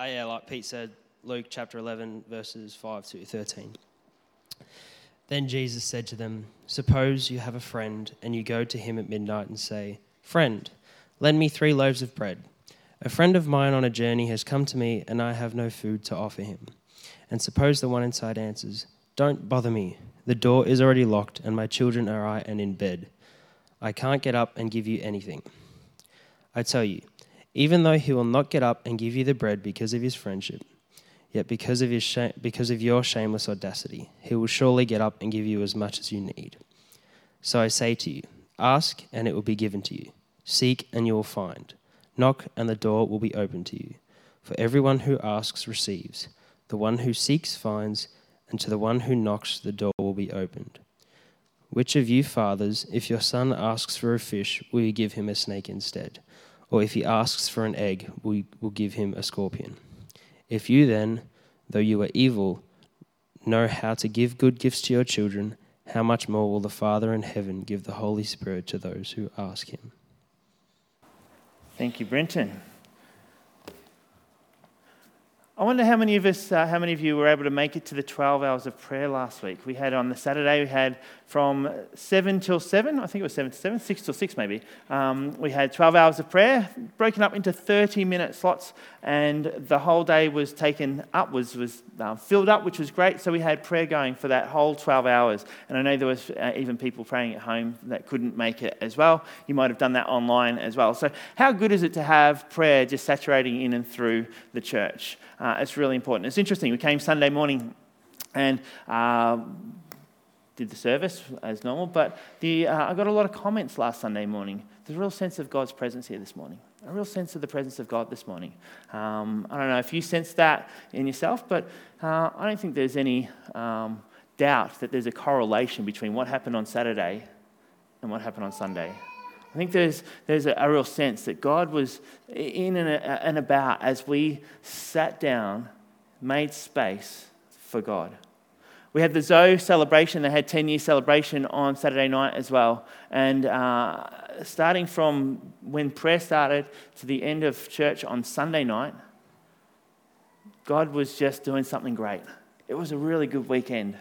Uh, yeah, like Pete said, Luke chapter 11, verses 5 to 13. Then Jesus said to them, Suppose you have a friend, and you go to him at midnight and say, Friend, lend me three loaves of bread. A friend of mine on a journey has come to me, and I have no food to offer him. And suppose the one inside answers, Don't bother me. The door is already locked, and my children are out and in bed. I can't get up and give you anything. I tell you, even though he will not get up and give you the bread because of his friendship, yet because of, his because of your shameless audacity, he will surely get up and give you as much as you need. So I say to you, ask and it will be given to you. Seek and you will find. Knock and the door will be opened to you. For everyone who asks receives, the one who seeks finds, and to the one who knocks the door will be opened. Which of you fathers, if your son asks for a fish, will you give him a snake instead? Or if he asks for an egg, we will give him a scorpion. If you then, though you are evil, know how to give good gifts to your children, how much more will the Father in heaven give the Holy Spirit to those who ask him? Thank you, Brenton. I wonder how many of us, uh, how many of you were able to make it to the 12 hours of prayer last week. We had on the Saturday, we had from 7 till 7, I think it was 7 to 7, 6 till 6 maybe. Um, we had 12 hours of prayer, broken up into 30 minute slots, and the whole day was taken up, was, was uh, filled up, which was great. So we had prayer going for that whole 12 hours. And I know there was uh, even people praying at home that couldn't make it as well. You might have done that online as well. So how good is it to have prayer just saturating in and through the church? Uh, it's really important. It's interesting. We came Sunday morning and uh, did the service as normal, but the, uh, I got a lot of comments last Sunday morning. There's a real sense of God's presence here this morning, a real sense of the presence of God this morning. Um, I don't know if you sense that in yourself, but uh, I don't think there's any um, doubt that there's a correlation between what happened on Saturday and what happened on Sunday. I think there's, there's a, a real sense that God was in and, and about as we sat down, made space for God. We had the Zoe celebration. They had 10 year celebration on Saturday night as well. And uh, starting from when prayer started to the end of church on Sunday night, God was just doing something great. It was a really good weekend.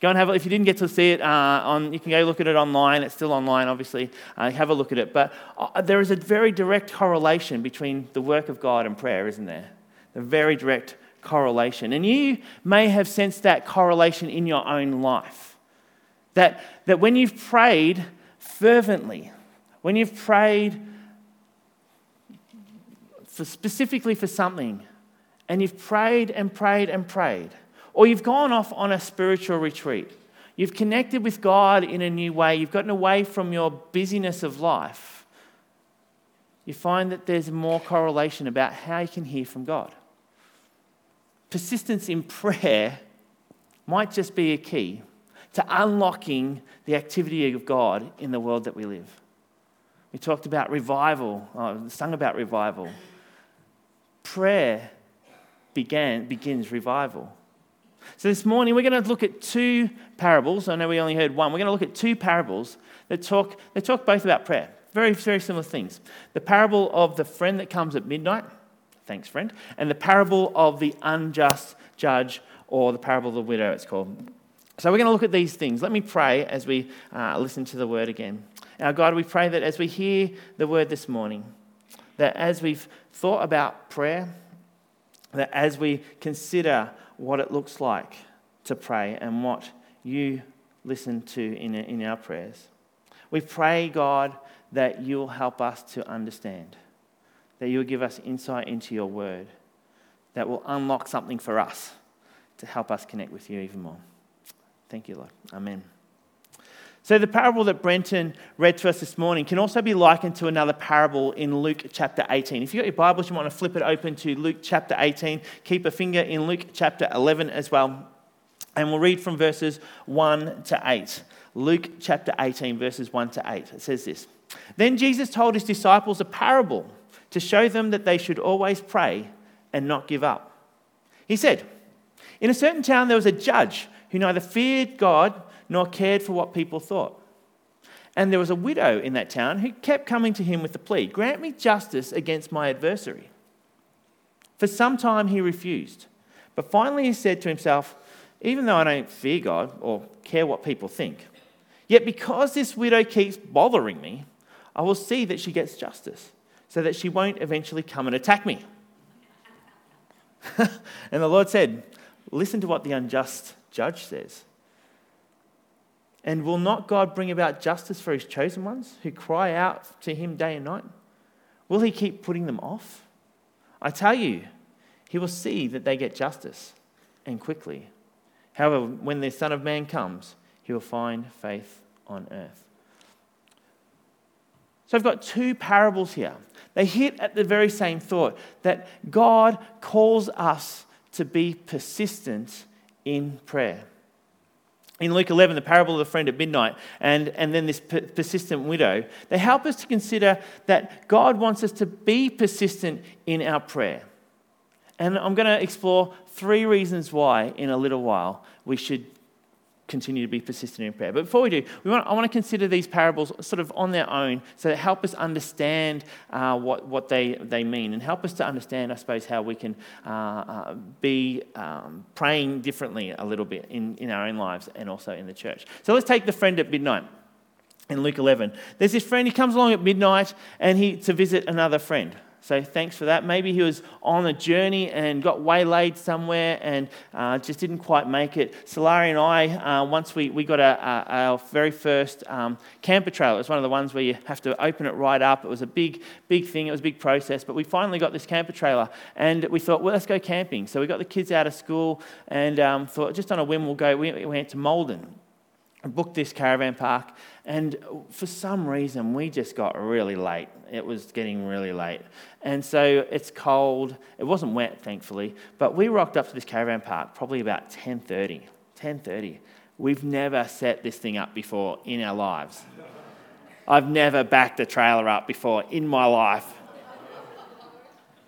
Go and have it. If you didn't get to see it, uh, on, you can go look at it online. It's still online, obviously. Uh, have a look at it. But uh, there is a very direct correlation between the work of God and prayer, isn't there? A very direct correlation. And you may have sensed that correlation in your own life. That, that when you've prayed fervently, when you've prayed for specifically for something, and you've prayed and prayed and prayed, or you've gone off on a spiritual retreat, you've connected with God in a new way, you've gotten away from your busyness of life, you find that there's more correlation about how you can hear from God persistence in prayer might just be a key to unlocking the activity of God in the world that we live. We talked about revival, oh, sung about revival. Prayer began, begins revival. So this morning we're going to look at two parables. I know we only heard one. We're going to look at two parables that talk, that talk both about prayer. Very, very similar things. The parable of the friend that comes at midnight Thanks, friend. And the parable of the unjust judge, or the parable of the widow, it's called. So we're going to look at these things. Let me pray as we uh, listen to the word again. Our God, we pray that as we hear the word this morning, that as we've thought about prayer, that as we consider what it looks like to pray and what you listen to in, in our prayers, we pray, God, that you'll help us to understand that you will give us insight into your word that will unlock something for us to help us connect with you even more. Thank you, Lord. Amen. So, the parable that Brenton read to us this morning can also be likened to another parable in Luke chapter 18. If you've got your Bibles, you want to flip it open to Luke chapter 18. Keep a finger in Luke chapter 11 as well. And we'll read from verses 1 to 8. Luke chapter 18, verses 1 to 8. It says this Then Jesus told his disciples a parable to show them that they should always pray and not give up. He said, In a certain town there was a judge who neither feared God nor cared for what people thought. And there was a widow in that town who kept coming to him with the plea Grant me justice against my adversary. For some time he refused. But finally he said to himself, Even though I don't fear God or care what people think, yet because this widow keeps bothering me, I will see that she gets justice, so that she won't eventually come and attack me. and the Lord said, Listen to what the unjust judge says. And will not God bring about justice for his chosen ones who cry out to him day and night? Will he keep putting them off? I tell you, he will see that they get justice and quickly. However, when the Son of Man comes, he will find faith on earth. So I've got two parables here. They hit at the very same thought that God calls us to be persistent in prayer. In Luke 11, the parable of the friend at midnight, and, and then this persistent widow, they help us to consider that God wants us to be persistent in our prayer. And I'm going to explore three reasons why in a little while we should continue to be persistent in prayer. But before we do, we want, I want to consider these parables sort of on their own so that help us understand uh, what, what they, they mean and help us to understand, I suppose, how we can uh, uh, be um, praying differently a little bit in, in our own lives and also in the church. So let's take the friend at midnight in Luke 11. There's this friend, he comes along at midnight and he to visit another friend. So thanks for that. Maybe he was on a journey and got waylaid somewhere and uh, just didn't quite make it. Solari and I, uh, once we, we got a, a, our very first um, camper trailer, it was one of the ones where you have to open it right up. It was a big, big thing. It was a big process. But we finally got this camper trailer and we thought, well, let's go camping. So we got the kids out of school and um, thought, just on a whim, we'll go. We, we went to Maldon booked this caravan park, and for some reason we just got really late. It was getting really late, and so it's cold. It wasn't wet, thankfully, but we rocked up to this caravan park probably about 10:30. 10:30. We've never set this thing up before in our lives. I've never backed a trailer up before in my life.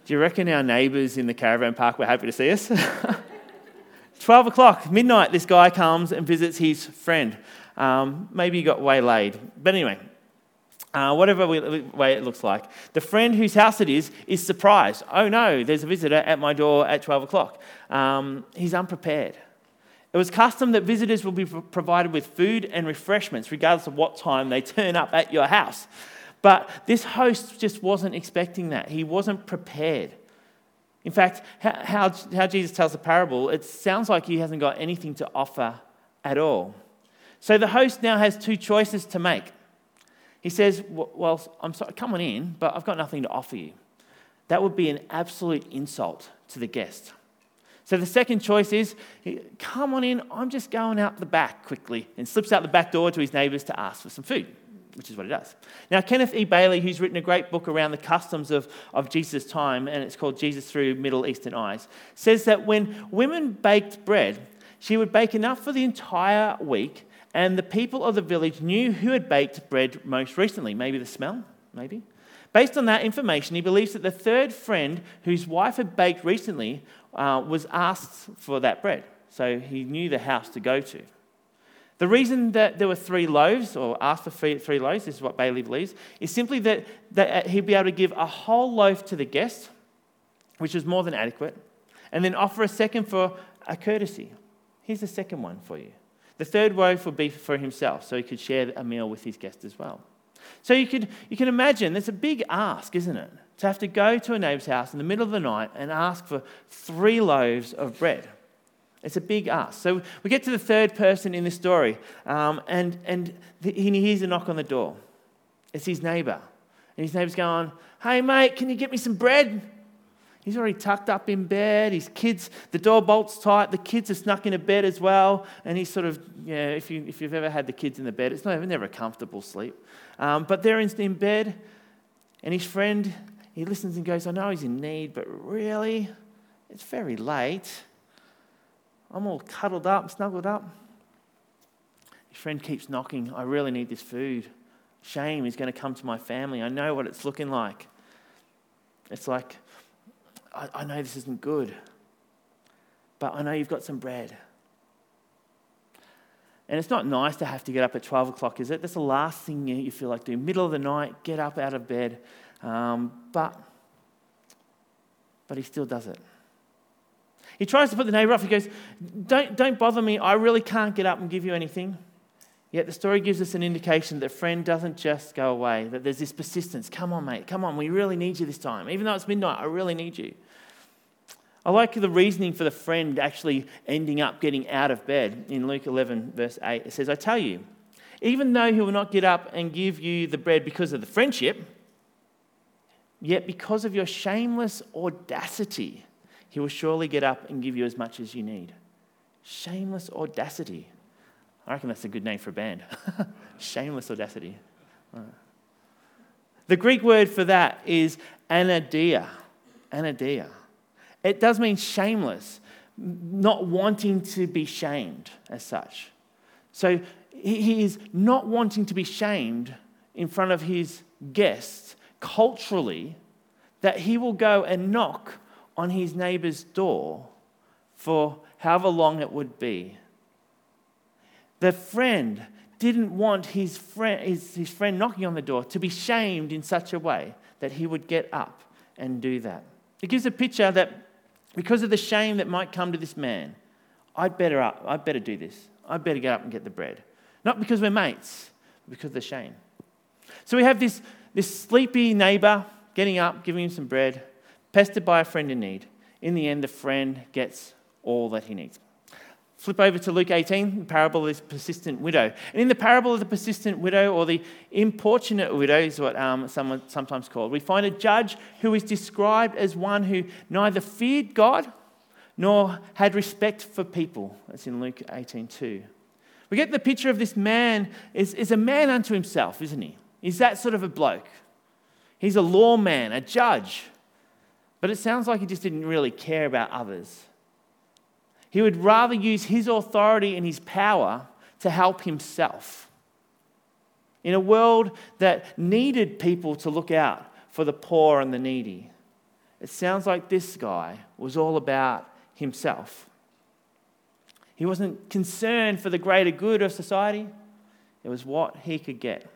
Do you reckon our neighbours in the caravan park were happy to see us? 12 o'clock, midnight, this guy comes and visits his friend. Um, maybe he got waylaid. But anyway, uh, whatever way it looks like. The friend whose house it is is surprised. Oh no, there's a visitor at my door at 12 o'clock. Um, he's unprepared. It was custom that visitors will be provided with food and refreshments, regardless of what time they turn up at your house. But this host just wasn't expecting that. He wasn't prepared. In fact, how, how, Jesus tells the parable, it sounds like he hasn't got anything to offer at all. So the host now has two choices to make. He says, Well, I'm sorry, come on in, but I've got nothing to offer you. That would be an absolute insult to the guest. So the second choice is, Come on in, I'm just going out the back quickly, and slips out the back door to his neighbours to ask for some food which is what he does. Now, Kenneth E. Bailey, who's written a great book around the customs of, of Jesus' time, and it's called Jesus Through Middle Eastern Eyes, says that when women baked bread, she would bake enough for the entire week, and the people of the village knew who had baked bread most recently. Maybe the smell, maybe. Based on that information, he believes that the third friend whose wife had baked recently uh, was asked for that bread. So he knew the house to go to. The reason that there were three loaves, or asked for three, loaves, this is what Bailey believes, is simply that, that he'd be able to give a whole loaf to the guest, which was more than adequate, and then offer a second for a courtesy. Here's the second one for you. The third loaf would be for himself, so he could share a meal with his guest as well. So you, could, you can imagine, it's a big ask, isn't it? To have to go to a neighbour's house in the middle of the night and ask for three loaves of bread. It's a big ask. So we get to the third person in the story, um, and, and he hears a knock on the door. It's his neighbor. And his neighbor's going, Hey, mate, can you get me some bread? He's already tucked up in bed. His kids, the door bolt's tight. The kids are snuck into bed as well. And he's sort of, yeah, if, you, if you've ever had the kids in the bed, it's not, never a comfortable sleep. Um, but they're in, in bed, and his friend, he listens and goes, I know he's in need, but really, it's very late. I'm all cuddled up, snuggled up. His friend keeps knocking. I really need this food. Shame is going to come to my family. I know what it's looking like. It's like, I, I know this isn't good, but I know you've got some bread. And it's not nice to have to get up at 12 o'clock, is it? That's the last thing you feel like doing. Middle of the night, get up out of bed. Um, but, but he still does it. He tries to put the neighbor off. He goes, don't, don't bother me. I really can't get up and give you anything. Yet the story gives us an indication that friend doesn't just go away, that there's this persistence. Come on, mate, come on, we really need you this time. Even though it's midnight, I really need you. I like the reasoning for the friend actually ending up getting out of bed in Luke 11, verse 8. It says, I tell you, even though he will not get up and give you the bread because of the friendship, yet because of your shameless audacity, he will surely get up and give you as much as you need. Shameless audacity. I reckon that's a good name for a band. shameless audacity. The Greek word for that is anaideia. Anaideia. It does mean shameless, not wanting to be shamed as such. So he is not wanting to be shamed in front of his guests culturally that he will go and knock on his neighbor's door for however long it would be. The friend didn't want his friend, his, his friend knocking on the door to be shamed in such a way that he would get up and do that. It gives a picture that because of the shame that might come to this man, I'd better, up, I'd better do this. I'd better get up and get the bread. Not because we're mates, but because of the shame. So we have this, this sleepy neighbor getting up, giving him some bread, pestered by a friend in need. In the end, the friend gets all that he needs. Flip over to Luke 18, the parable of this persistent widow. And in the parable of the persistent widow, or the importunate widow, is what um, someone sometimes called, we find a judge who is described as one who neither feared God nor had respect for people. That's in Luke 18 2. We get the picture of this man is, is a man unto himself, isn't he? He's that sort of a bloke. He's a lawman, a judge. But it sounds like he just didn't really care about others. He would rather use his authority and his power to help himself. In a world that needed people to look out for the poor and the needy, it sounds like this guy was all about himself. He wasn't concerned for the greater good of society, it was what he could get.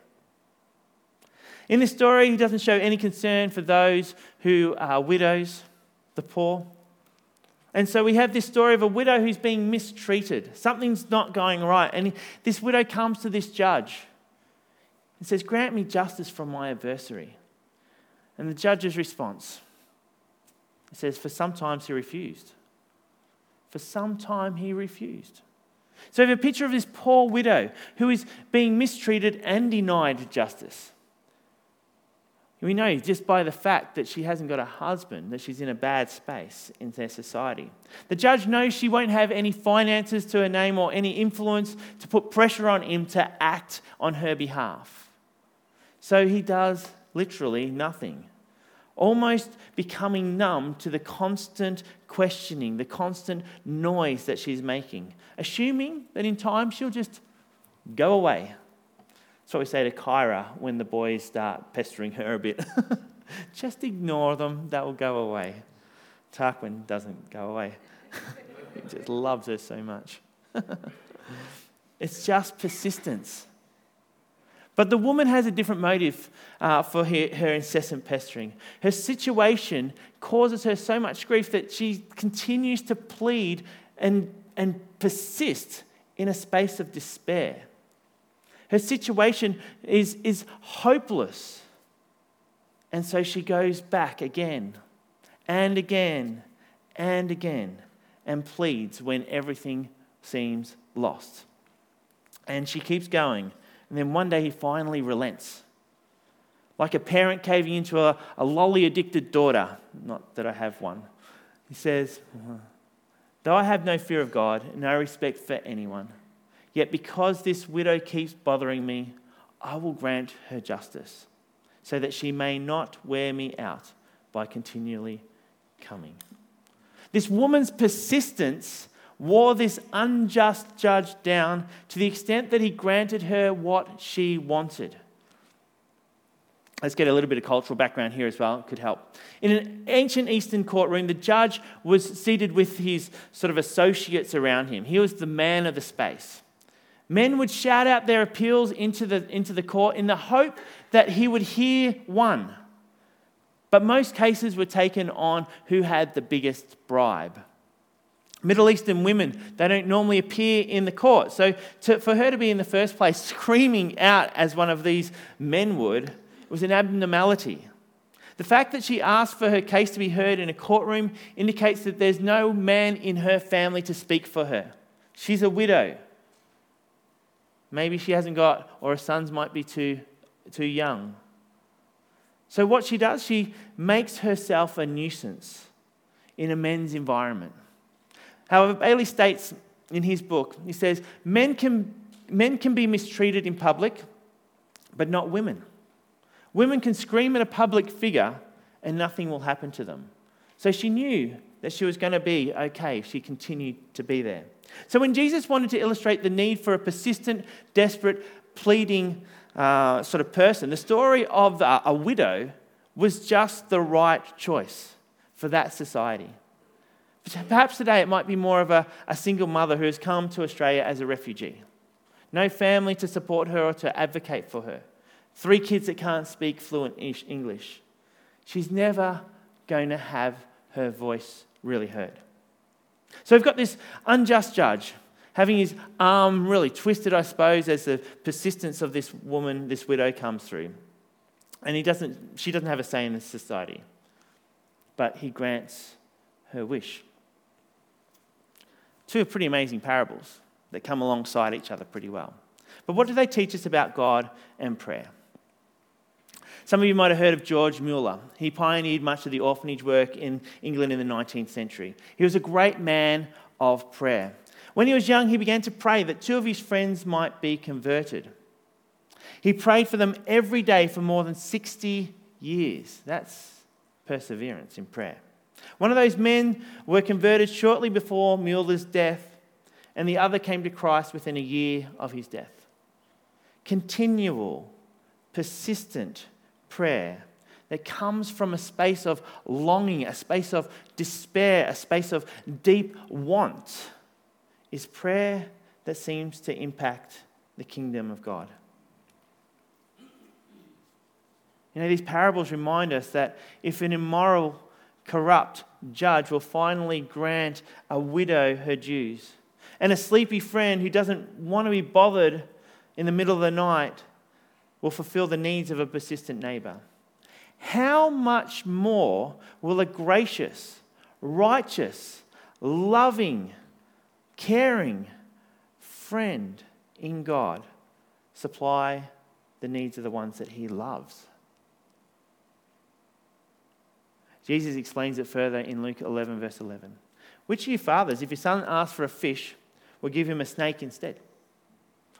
In this story, he doesn't show any concern for those who are widows, the poor. And so we have this story of a widow who's being mistreated. Something's not going right. And this widow comes to this judge and says, Grant me justice from my adversary. And the judge's response says, For some sometimes he refused. For some time he refused. So we have a picture of this poor widow who is being mistreated and denied justice. We know just by the fact that she hasn't got a husband that she's in a bad space in their society. The judge knows she won't have any finances to her name or any influence to put pressure on him to act on her behalf. So he does literally nothing, almost becoming numb to the constant questioning, the constant noise that she's making, assuming that in time she'll just go away what we say to Kyra when the boys start pestering her a bit. Just ignore them, that will go away. Tarquin doesn't go away. he just loves her so much. it's just persistence. But the woman has a different motive uh, for her, her, incessant pestering. Her situation causes her so much grief that she continues to plead and, and persist in a space of despair. Her situation is, is hopeless. And so she goes back again and again and again and pleads when everything seems lost. And she keeps going. And then one day he finally relents. Like a parent caving into a, a lolly addicted daughter. Not that I have one. He says, uh-huh. Though I have no fear of God, no respect for anyone, Yet because this widow keeps bothering me, I will grant her justice, so that she may not wear me out by continually coming. This woman's persistence wore this unjust judge down to the extent that he granted her what she wanted. Let's get a little bit of cultural background here as well, it could help. In an ancient Eastern courtroom, the judge was seated with his sort of associates around him. He was the man of the space. Men would shout out their appeals into the, into the court in the hope that he would hear one. but most cases were taken on who had the biggest bribe. Middle Eastern women, they don't normally appear in the court. So to, for her to be in the first place screaming out as one of these men would was an abnormality. The fact that she asked for her case to be heard in a courtroom indicates that there's no man in her family to speak for her. She's a widow. Maybe she hasn't got, or her sons might be too, too young. So, what she does, she makes herself a nuisance in a men's environment. However, Bailey states in his book, he says, men can, men can be mistreated in public, but not women. Women can scream at a public figure and nothing will happen to them. So she knew that she was going to be okay if she continued to be there. So when Jesus wanted to illustrate the need for a persistent, desperate, pleading uh, sort of person, the story of a widow was just the right choice for that society. Perhaps today it might be more of a, a single mother who has come to Australia as a refugee. No family to support her or to advocate for her. Three kids that can't speak fluent English. She's never going to have her voice really heard. So we've got this unjust judge having his arm really twisted, I suppose, as the persistence of this woman, this widow, comes through. And he doesn't, she doesn't have a say in this society, but he grants her wish. Two pretty amazing parables that come alongside each other pretty well. But what do they teach us about God and prayer? Some of you might have heard of George Mueller. He pioneered much of the orphanage work in England in the 19th century. He was a great man of prayer. When he was young, he began to pray that two of his friends might be converted. He prayed for them every day for more than 60 years. That's perseverance in prayer. One of those men were converted shortly before Mueller's death, and the other came to Christ within a year of his death. Continual, persistent prayer that comes from a space of longing, a space of despair, a space of deep want is prayer that seems to impact the kingdom of God. You know, these parables remind us that if an immoral corrupt judge will finally grant a widow her dues. And a sleepy friend who doesn't want to be bothered in the middle of the night will fulfill the needs of a persistent neighbor. How much more will a gracious, righteous, loving, caring friend in God supply the needs of the ones that he loves? Jesus explains it further in Luke 11, verse 11. Which of you fathers, if your son asks for a fish, will give him a snake instead?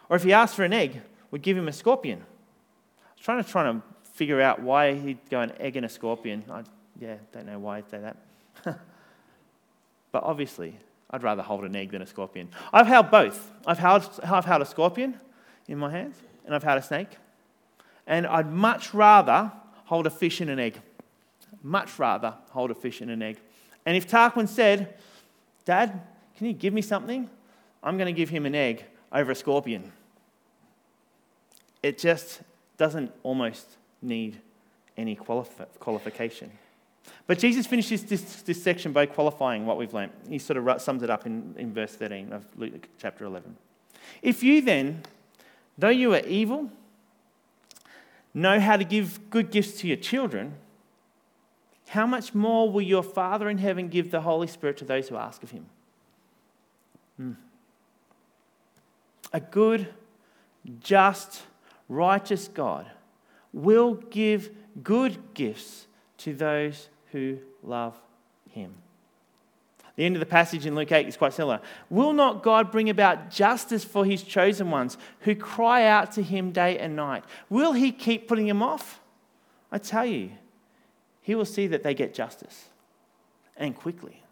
Or if he asks for an egg, would give him a scorpion? Was trying to, try to figure out why he'd go an egg and a scorpion. I, yeah, don't know why he'd say that. but obviously, I'd rather hold an egg than a scorpion. I've held both. I've held, I've held a scorpion in my hands, and I've held a snake. And I'd much rather hold a fish in an egg much rather hold a fish and an egg. And if Tarquin said, Dad, can you give me something? I'm going to give him an egg over a scorpion. It just doesn't almost need any qualif- qualification. But Jesus finishes this, this, section by qualifying what we've learnt. He sort of sums it up in, in verse 13 of Luke chapter 11. If you then, though you are evil, know how to give good gifts to your children, how much more will your Father in heaven give the Holy Spirit to those who ask of him? Hmm. A good, just, righteous God will give good gifts to those who love him. The end of the passage in Luke 8 is quite similar. Will not God bring about justice for his chosen ones who cry out to him day and night? Will he keep putting them off? I tell you, he will see that they get justice and quickly.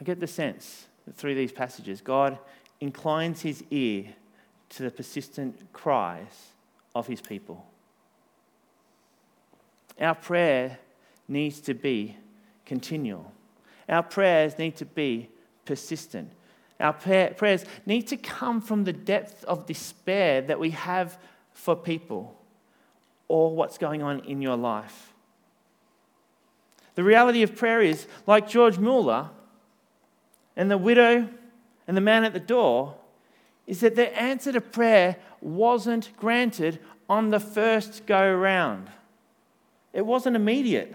I get the sense that through these passages, God inclines his ear to the persistent cries of his people. Our prayer needs to be continual. Our prayers need to be persistent. Our prayers need to come from the depth of despair that we have for people or what's going on in your life. The reality of prayer is, like George Mueller and the widow and the man at the door, is that their answer to prayer wasn't granted on the first go round. It wasn't immediate.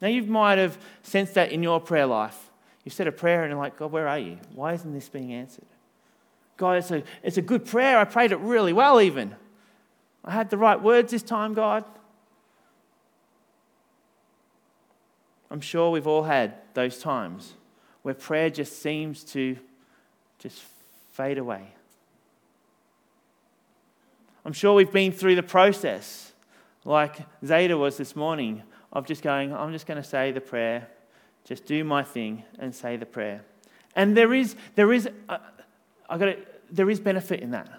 Now, you might have sensed that in your prayer life. You've said a prayer and you're like, God, where are you? Why isn't this being answered? God, it's a, it's a good prayer. I prayed it really well, even. I had the right words this time, God. I'm sure we've all had those times where prayer just seems to just fade away. I'm sure we've been through the process, like Zeta was this morning, of just going, I'm just going to say the prayer, just do my thing and say the prayer. And there is, there is, uh, I got there is benefit in that.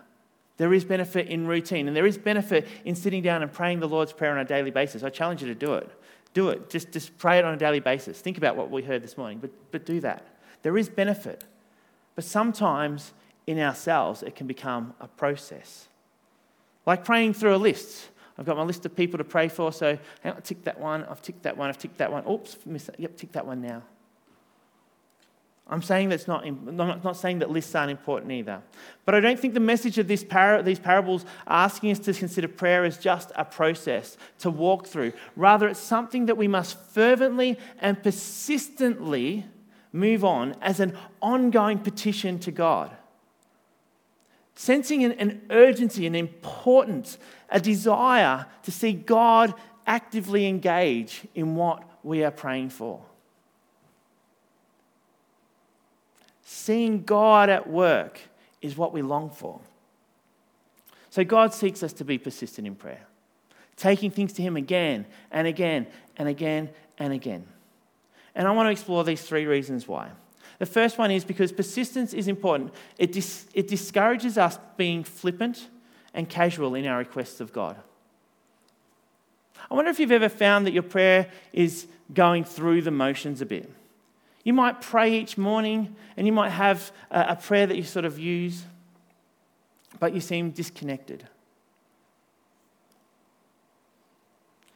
There is benefit in routine, and there is benefit in sitting down and praying the Lord's Prayer on a daily basis. I challenge you to do it. Do it. Just, just pray it on a daily basis. Think about what we heard this morning, but, but do that. There is benefit. But sometimes in ourselves, it can become a process. Like praying through a list. I've got my list of people to pray for, so hang on, tick that one, I've ticked that one, I've ticked that one. Oops, missed that. Yep, tick that one now. I'm saying that's not, I'm not saying that lists aren't important either. But I don't think the message of this par- these parables asking us to consider prayer as just a process to walk through. Rather, it's something that we must fervently and persistently move on as an ongoing petition to God. Sensing an, an urgency, an importance, a desire to see God actively engage in what we are praying for. Seeing God at work is what we long for. So God seeks us to be persistent in prayer, taking things to Him again and again and again and again. And I want to explore these three reasons why. The first one is because persistence is important. It, dis- it discourages us being flippant and casual in our requests of God. I wonder if you've ever found that your prayer is going through the motions a bit. You might pray each morning and you might have a, prayer that you sort of use, but you seem disconnected.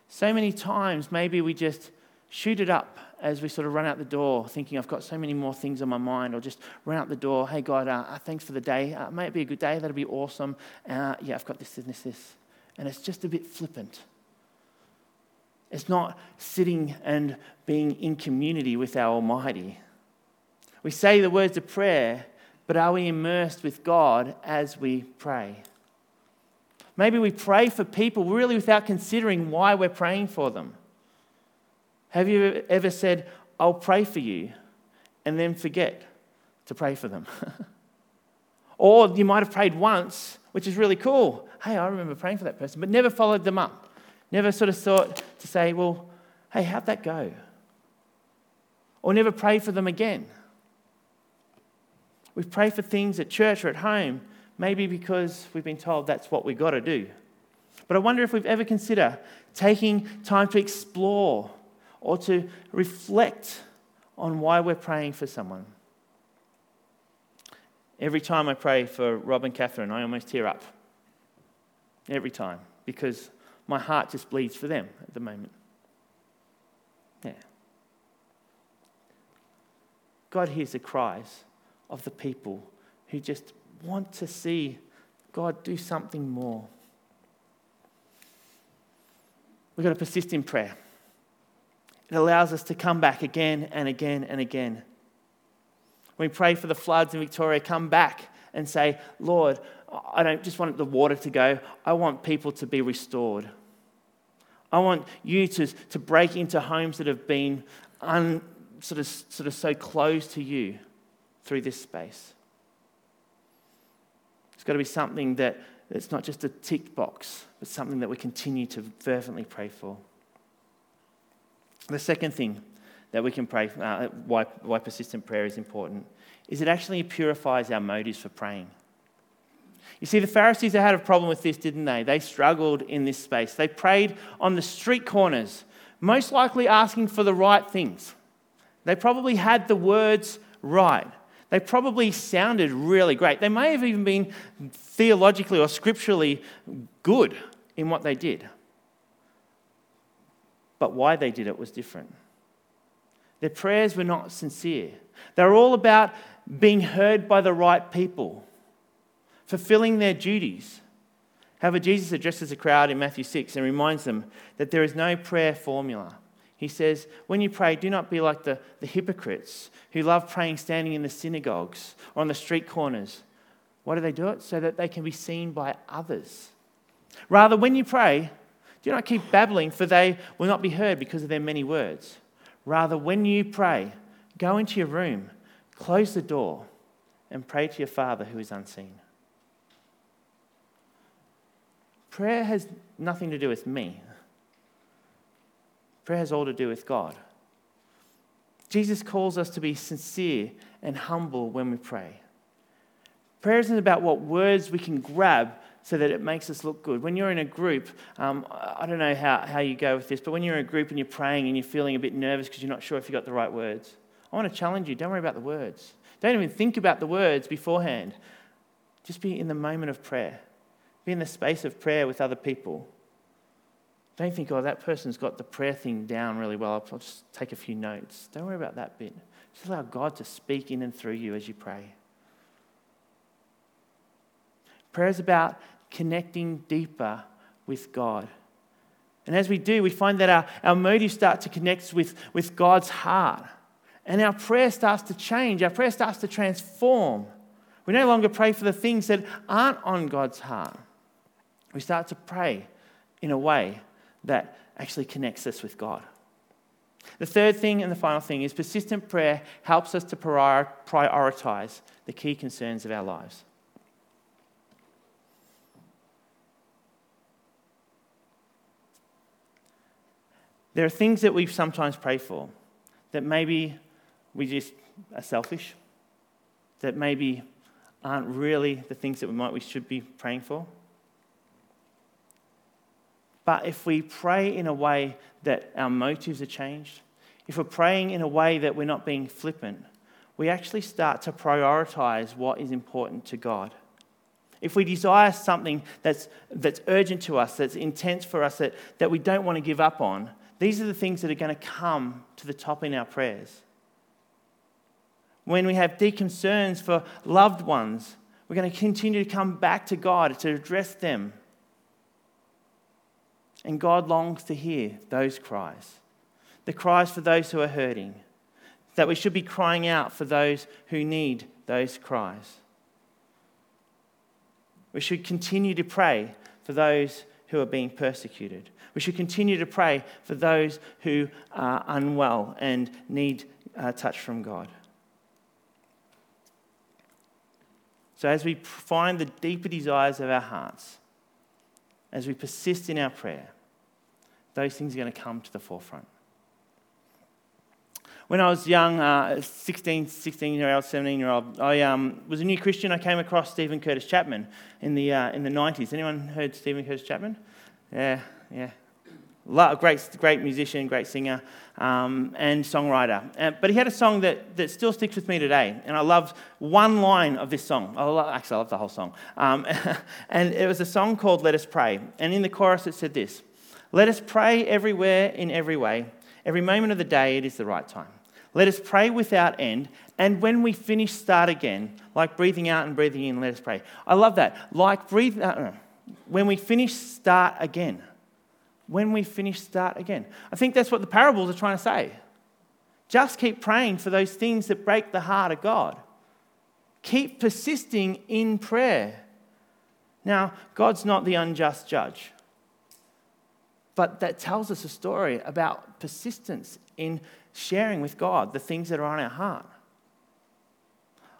So many times, maybe we just shoot it up as we sort of run out the door, thinking, I've got so many more things on my mind, or just run out the door, hey, God, uh, uh thanks for the day. Uh, may it be a good day. That'll be awesome. Uh, yeah, I've got this, this, this. And it's just a bit flippant. It's not sitting and being in community with our Almighty. We say the words of prayer, but are we immersed with God as we pray? Maybe we pray for people really without considering why we're praying for them. Have you ever said, I'll pray for you, and then forget to pray for them? or you might have prayed once, which is really cool. Hey, I remember praying for that person, but never followed them up. Never sort of thought to say, well, hey, how'd that go? Or never pray for them again. We pray for things at church or at home, maybe because we've been told that's what we've got to do. But I wonder if we've ever considered taking time to explore or to reflect on why we're praying for someone. Every time I pray for Rob and Catherine, I almost tear up. Every time. Because my heart just bleeds for them at the moment. Yeah. God hears the cries of the people who just want to see God do something more. We've got to persist in prayer. It allows us to come back again and again and again. We pray for the floods in Victoria, come back and say, Lord, I don't just want the water to go, I want people to be restored. I want you to, to break into homes that have been un, sort, of, sort of so close to you through this space. It's got to be something that it's not just a tick box, but something that we continue to fervently pray for. The second thing that we can pray, uh, why, why persistent prayer is important, is it actually purifies our motives for praying. You see, the Pharisees had a problem with this, didn't they? They struggled in this space. They prayed on the street corners, most likely asking for the right things. They probably had the words right. They probably sounded really great. They may have even been theologically or scripturally good in what they did. But why they did it was different. Their prayers were not sincere. They were all about being heard by the right people, fulfilling their duties. However, Jesus addresses the crowd in Matthew 6 and reminds them that there is no prayer formula. He says, When you pray, do not be like the, the hypocrites who love praying standing in the synagogues or on the street corners. Why do they do it? So that they can be seen by others. Rather, when you pray, do not keep babbling, for they will not be heard because of their many words. Rather, when you pray, go into your room, close the door, and pray to your Father who is unseen. Prayer has nothing to do with me. Prayer has all to do with God. Jesus calls us to be sincere and humble when we pray. Prayer isn't about what words we can grab so that it makes us look good. When you're in a group, um, I don't know how, how you go with this, but when you're in a group and you're praying and you're feeling a bit nervous because you're not sure if you got the right words, I want to challenge you don't worry about the words. Don't even think about the words beforehand. Just be in the moment of prayer, be in the space of prayer with other people. Don't think, oh, that person's got the prayer thing down really well. I'll just take a few notes. Don't worry about that bit. Just allow God to speak in and through you as you pray. Prayer is about connecting deeper with God. And as we do, we find that our, our motives start to connect with, with God's heart. And our prayer starts to change, our prayer starts to transform. We no longer pray for the things that aren't on God's heart. We start to pray in a way that actually connects us with God. The third thing and the final thing is persistent prayer helps us to prioritize the key concerns of our lives. There are things that we sometimes pray for that maybe we just are selfish, that maybe aren't really the things that we might we should be praying for. But if we pray in a way that our motives are changed, if we're praying in a way that we're not being flippant, we actually start to prioritize what is important to God. If we desire something that's, that's urgent to us, that's intense for us, that, that we don't want to give up on, these are the things that are going to come to the top in our prayers. When we have deep concerns for loved ones, we're going to continue to come back to God to address them and God longs to hear those cries the cries for those who are hurting, that we should be crying out for those who need those cries. We should continue to pray for those who are being persecuted. We should continue to pray for those who are unwell and need a touch from God. So, as we find the deeper desires of our hearts, as we persist in our prayer, those things are going to come to the forefront. When I was young, uh, 16, 16 year old, 17 year old, I um, was a new Christian. I came across Steven Curtis Chapman in the, uh, in the 90s. Anyone heard Steven Curtis Chapman? Yeah, yeah. Great, great musician, great singer, um, and songwriter. Uh, but he had a song that, that still sticks with me today, and I love one line of this song. I love, actually, I love the whole song. Um, and it was a song called Let Us Pray. And in the chorus, it said this Let us pray everywhere, in every way. Every moment of the day, it is the right time. Let us pray without end. And when we finish, start again. Like breathing out and breathing in, let us pray. I love that. Like breathe. Uh, when we finish, start again when we finish, start again. I think that's what the parables are trying to say. Just keep praying for those things that break the heart of God. Keep persisting in prayer. Now, God's not the unjust judge, but that tells us a story about persistence in sharing with God the things that are on our heart.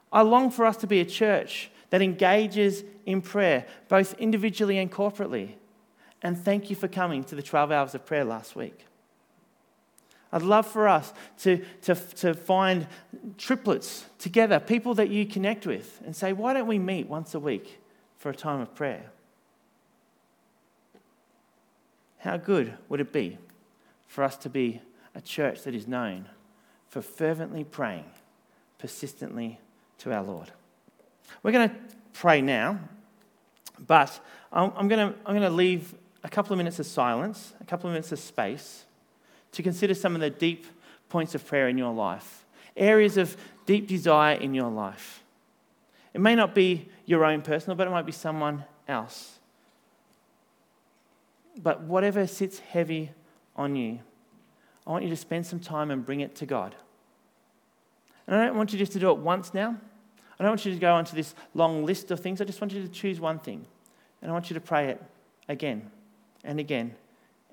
I long for us to be a church that engages in prayer, both individually and corporately. And thank you for coming to the 12 hours of prayer last week. I'd love for us to, to, to find triplets together, people that you connect with, and say, why don't we meet once a week for a time of prayer? How good would it be for us to be a church that is known for fervently praying persistently to our Lord? We're going to pray now, but I'm going to, I'm going to leave a couple of minutes of silence, a couple of minutes of space to consider some of the deep points of prayer in your life, areas of deep desire in your life. It may not be your own personal, but it might be someone else. But whatever sits heavy on you, I want you to spend some time and bring it to God. And I don't want you just to do it once now. I don't want you to go onto this long list of things. I just want you to choose one thing. And I want you to pray it again and again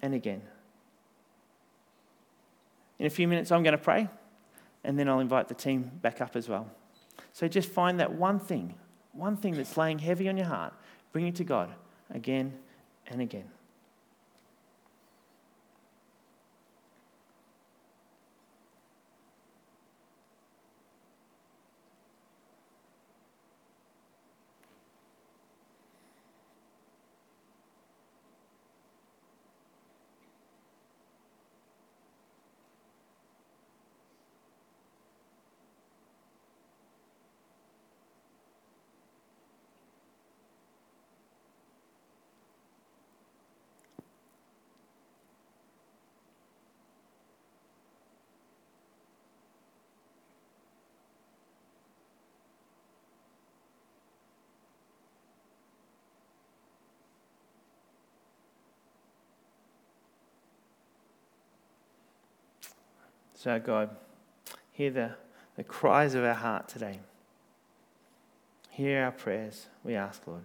and again. In a few minutes, I'm going to pray, and then I'll invite the team back up as well. So just find that one thing, one thing that's laying heavy on your heart, bring it to God again and again. So, God, hear the, the cries of our heart today. Hear our prayers, we ask, Lord.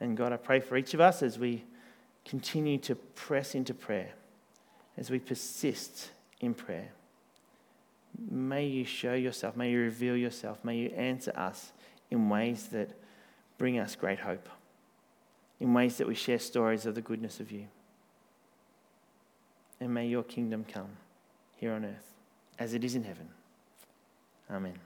And God, I pray for each of us as we continue to press into prayer, as we persist in prayer. May you show yourself, may you reveal yourself, may you answer us in ways that bring us great hope, in ways that we share stories of the goodness of you and may your kingdom come here on earth as it is in heaven. Amen.